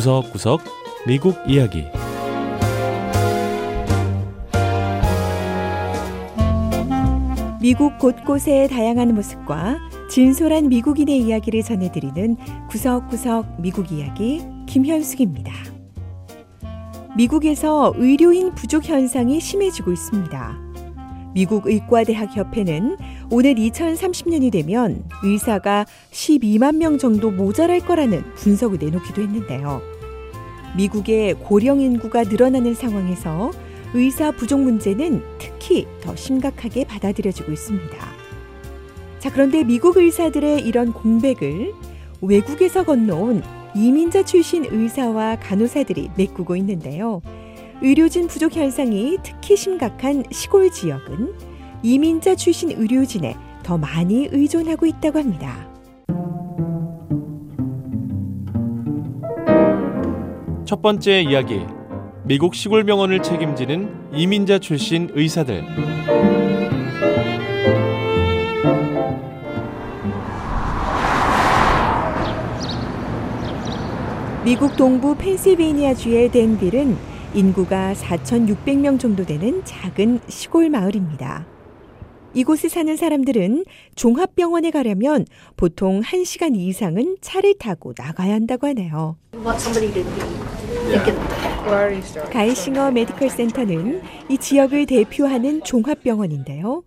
구석구석 미국 이야기 미국 곳곳의 다양한 모습과 진솔한 미국인의 이야기를 전해드리는 구석구석 미국 이야기 김현숙입니다. 미국에서 의료인 부족 현상이 심해지고 있습니다. 미국 의과대학 협회는 오늘 2030년이 되면 의사가 12만 명 정도 모자랄 거라는 분석을 내놓기도 했는데요. 미국의 고령 인구가 늘어나는 상황에서 의사 부족 문제는 특히 더 심각하게 받아들여지고 있습니다. 자, 그런데 미국 의사들의 이런 공백을 외국에서 건너온 이민자 출신 의사와 간호사들이 메꾸고 있는데요. 의료진 부족 현상이 특히 심각한 시골 지역은 이민자 출신 의료진에 더 많이 의존하고 있다고 합니다. 첫 번째 이야기 미국 시골 병원을 책임지는 이민자 출신 의사들 미국 동부 펜실베이니아 주의 댄빌은 인구가 4,600명 정도 되는 작은 시골 마을입니다. 이곳에 사는 사람들은 종합병원에 가려면 보통 1시간 이상은 차를 타고 나가야 한다고 하네요. 가이싱어 메디컬 센터는 이 지역을 대표하는 종합병원인데요.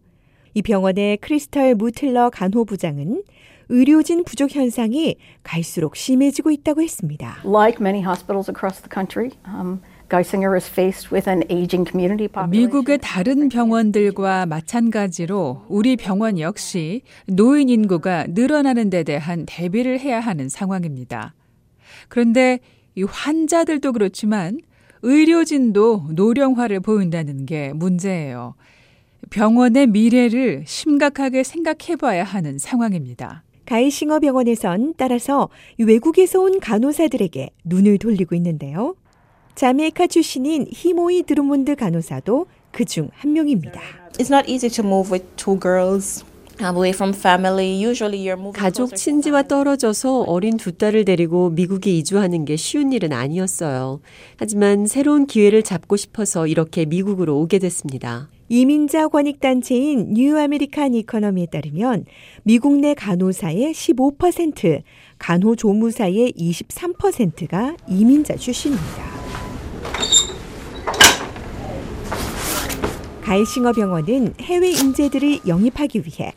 이 병원의 크리스털 무틀러 간호부장은 의료진 부족 현상이 갈수록 심해지고 있다고 했습니다. Like many hospitals across the country, um, Geisinger is faced with an aging community population. 미국의 다른 병원들과 마찬가지로 우리 병원 역시 노인 인구가 늘어나는 데 대한 대비를 해야 하는 상황입니다. 그런데 이 환자들도 그렇지만 의료진도 노령화를 보인다는 게 문제예요. 병원의 미래를 심각하게 생각해 봐야 하는 상황입니다. 가이싱어 병원에선 따라서 외국에서 온 간호사들에게 눈을 돌리고 있는데요. 자메이카 출신인 히모이 드루몬드 간호사도 그 중 한 명입니다. It's not easy to move with two girls. Away from family. Usually you're moving 가족 친지와. 떨어져서 어린 두 딸을 데리고 미국에 이주하는 게 쉬운 일은 아니었어요. 하지만 새로운 기회를 잡고 싶어서 이렇게 미국으로 오게 됐습니다. 이민자 권익단체인 New American Economy에 따르면 미국 내 간호사의 15%, 간호조무사의 23%가 이민자 출신입니다. 가이싱어 병원은 해외 인재들을 영입하기 위해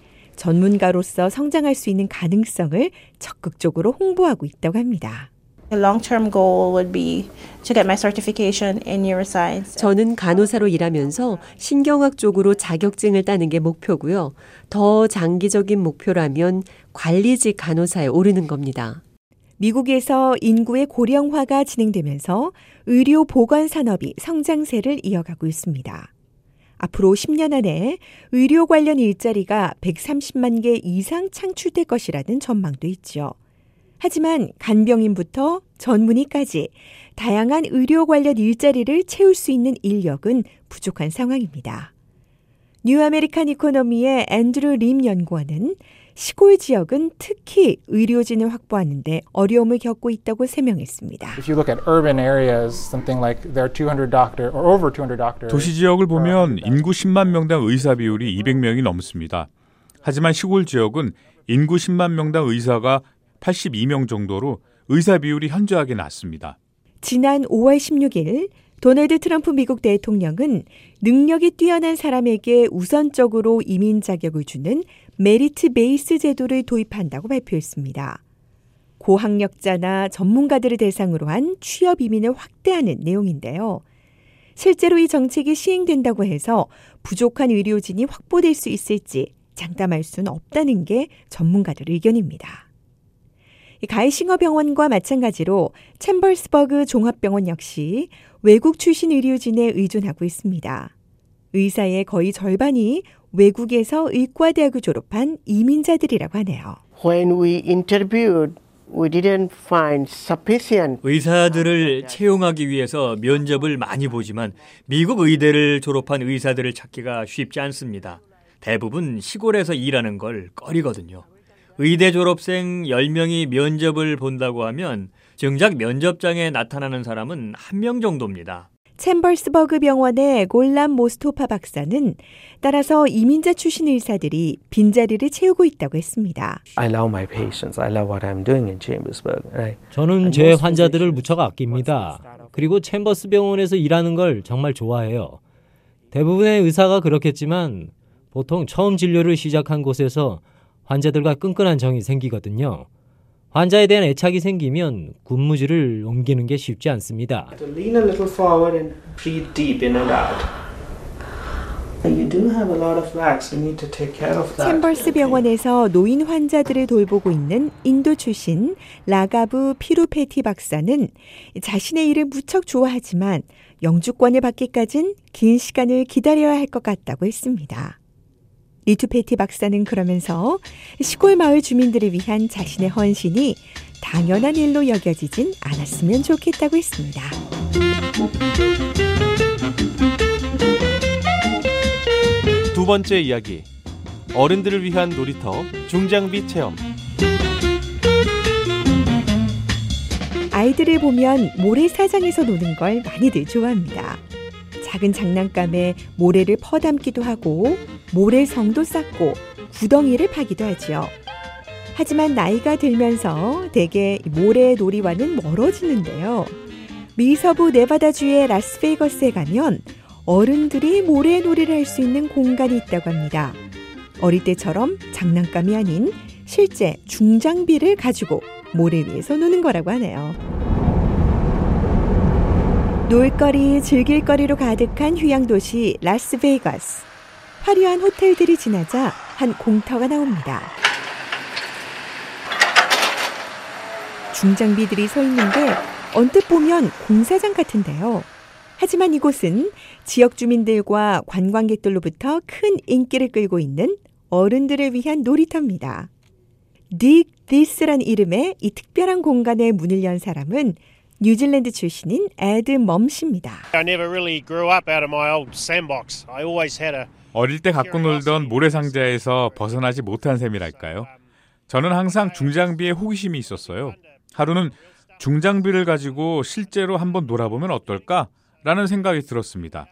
전문가로서 성장할 수 있는 가능성을 적극적으로 홍보하고 있다고 합니다. The long-term goal would be to get my certification in neuroscience. 저는 간호사로 일하면서 신경학 쪽으로 자격증을 따는 게 목표고요. 더 장기적인 목표라면 관리직 간호사에 오르는 겁니다. 미국에서 인구의 고령화가 진행되면서 의료 보건 산업이 성장세를 이어가고 있습니다. 앞으로 10년 안에 의료 관련 일자리가 130만 개 이상 창출될 것이라는 전망도 있죠. 하지만 간병인부터 전문의까지 다양한 의료 관련 일자리를 채울 수 있는 인력은 부족한 상황입니다. New American Economy의 앤드루 림 연구원은 시골 지역은 특히 의료진을 확보하는데 어려움을 겪고 있다고 설명했습니다. If you look at urban areas, something like there are 200 doctor or over 200 doctors. 도시 지역을 보면 인구 10만 명당 의사 비율이 200명이 넘습니다. 하지만 시골 지역은 인구 10만 명당 의사가 82명 정도로 의사 비율이 현저하게 낮습니다. 지난 5월 16일 도널드 트럼프 미국 대통령은 능력이 뛰어난 사람에게 우선적으로 이민 자격을 주는 메리트 베이스 제도를 도입한다고 발표했습니다. 고학력자나 전문가들을 대상으로 한 취업 이민을 확대하는 내용인데요. 실제로 이 정책이 시행된다고 해서 부족한 의료진이 확보될 수 있을지 장담할 수는 없다는 게 전문가들 의견입니다. 이 가이싱어 병원과 마찬가지로 챔버스버그 종합병원 역시 외국 출신 의료진에 의존하고 있습니다. 의사의 거의 절반이 외국에서 의과대학을 졸업한 이민자들이라고 하네요. When we interviewed, we didn't find sufficient 의사들을 채용하기 위해서 면접을 많이 보지만 미국 의대를 졸업한 의사들을 찾기가 쉽지 않습니다. 대부분 시골에서 일하는 걸 꺼리거든요. 의대 졸업생 10명이 면접을 본다고 하면 정작 면접장에 나타나는 사람은 한명 정도입니다. 챔버스버그 병원의 골람 모스토파 박사는 따라서 이민자 출신 의사들이 빈자리를 채우고 있다고 했습니다. I love my patients. I love what I'm doing in Chambersburg. I, 저는 제 환자들을 무척 아낍니다. 그리고 챔버스 병원에서 일하는 걸 정말 좋아해요. 대부분의 의사가 그렇겠지만 보통 처음 진료를 시작한 곳에서 환자들과 끈끈한 정이 생기거든요. 환자에 대한 애착이 생기면 군무지를 옮기는 게 쉽지 않습니다. to lean a little forward and breathe deep in and out. And you do have a lot of flax. You need to take care of that. 챔버스 병원에서 노인 환자들을 돌보고 있는 인도 출신 라가브 피루페티 박사는 자신의 일을 무척 좋아하지만 영주권을 받기까진 긴 시간을 기다려야 할 것 같다고 했습니다. 리투페티 박사는 그러면서 시골 마을 주민들을 위한 자신의 헌신이 당연한 일로 여겨지진 않았으면 좋겠다고 했습니다. 두 번째 이야기. 어른들을 위한 놀이터 중장비 체험. 아이들을 보면 모래사장에서 노는 걸 많이들 좋아합니다. 작은 장난감에 모래를 퍼담기도 하고 모래성도 쌓고 구덩이를 파기도 하지요. 하지만 나이가 들면서 대개 모래 놀이와는 멀어지는데요. 미서부 네바다주의 라스베이거스에 가면 어른들이 모래 놀이를 할 수 있는 공간이 있다고 합니다. 어릴 때처럼 장난감이 아닌 실제 중장비를 가지고 모래 위에서 노는 거라고 하네요. 놀거리, 즐길거리로 가득한 휴양도시 라스베이거스. 화려한 호텔들이 지나자 한 공터가 나옵니다. 중장비들이 서 있는데 언뜻 보면 공사장 같은데요. 하지만 이곳은 지역 주민들과 관광객들로부터 큰 인기를 끌고 있는 어른들을 위한 놀이터입니다. 딕 디스란 이름의 이 특별한 공간에 문을 연 사람은 뉴질랜드 출신인 에드 멈씨입니다. I never really grew up out of my old sandbox. I always had a 어릴 때 갖고 놀던 모래상자에서 벗어나지 못한 셈이랄까요? 저는 항상 중장비에 호기심이 있었어요. 하루는 중장비를 가지고 실제로 한번 놀아보면 어떨까? 라는 생각이 들었습니다.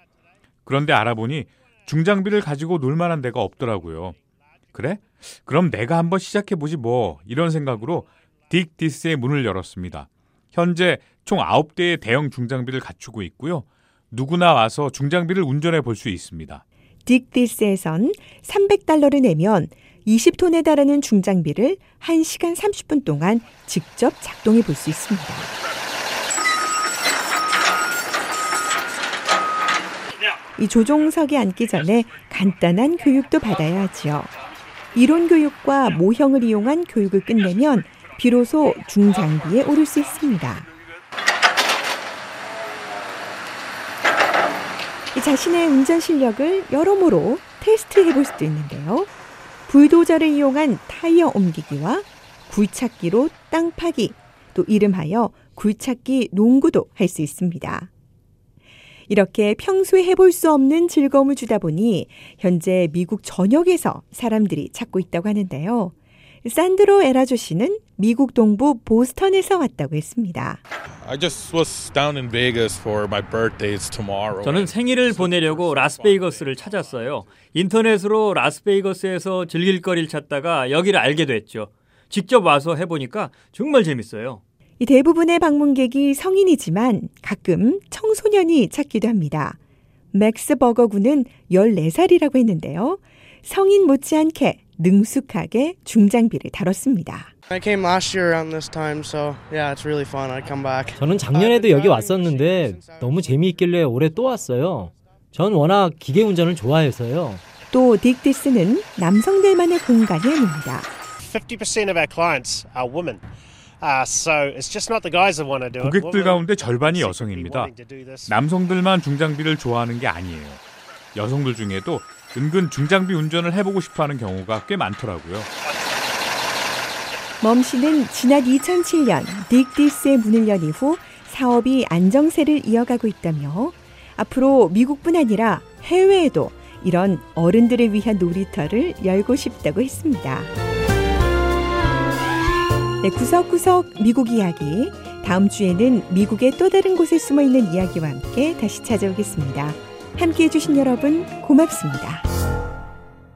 그런데 알아보니 중장비를 가지고 놀 만한 데가 없더라고요. 그래? 그럼 내가 한번 시작해보지 뭐. 이런 생각으로 딕 디스의 문을 열었습니다. 현재 총 9대의 대형 중장비를 갖추고 있고요. 누구나 와서 중장비를 운전해 볼 수 있습니다. 딕디스에선 300달러를 내면 20톤에 달하는 중장비를 1시간 30분 동안 직접 작동해 볼 수 있습니다. 이 조종석에 앉기 전에 간단한 교육도 받아야 하지요. 이론 교육과 모형을 이용한 교육을 끝내면 비로소 중장비에 오를 수 있습니다. 자신의 운전 실력을 여러모로 테스트해 볼 수도 있는데요. 불도저를 이용한 타이어 옮기기와 굴착기로 땅 파기, 또 이름하여 굴착기 농구도 할 수 있습니다. 이렇게 평소에 해볼 수 없는 즐거움을 주다 보니 현재 미국 전역에서 사람들이 찾고 있다고 하는데요. 산드로 에라조 씨는 미국 동부 보스턴에서 왔다고 했습니다. I just was down in Vegas for my birthday. It's tomorrow. 저는 생일을 보내려고 라스베이거스를 찾았어요. 인터넷으로 라스베이거스에서 즐길 거리를 찾다가 여기를 알게 됐죠. 직접 와서 해보니까 정말 재밌어요. 이 대부분의 방문객이 성인이지만 가끔 청소년이 찾기도 합니다. 맥스 버거군은 14살이라고 했는데요. 성인 못지않게 능숙하게 중장비를 다뤘습니다. I came last year around this time, so yeah, it's really fun. I come back. 저는 작년에도 여기 왔었는데 너무 재미있길래 올해 또 왔어요. 전 워낙 기계 운전을 좋아해서요. 또 딕디스는 남성들만의 공간이 아닙니다. 50% of our clients are women. Uh, so it's just not the guys that want to do it. 고객들 가운데 절반이 여성입니다. 남성들만 중장비를 좋아하는 게 아니에요. 여성들 중에도 은근 중장비 운전을 해보고 싶어하는 경우가 꽤 많더라고요. 멈씨는 지난 2007년 닉디스의 문을 연 이후 사업이 안정세를 이어가고 있다며 앞으로 미국뿐 아니라 해외에도 이런 어른들을 위한 놀이터를 열고 싶다고 했습니다. 네, 구석구석 미국 이야기. 다음 주에는 미국의 또 다른 곳에 숨어 있는 이야기와 함께 다시 찾아오겠습니다. 함께 해주신 여러분 고맙습니다.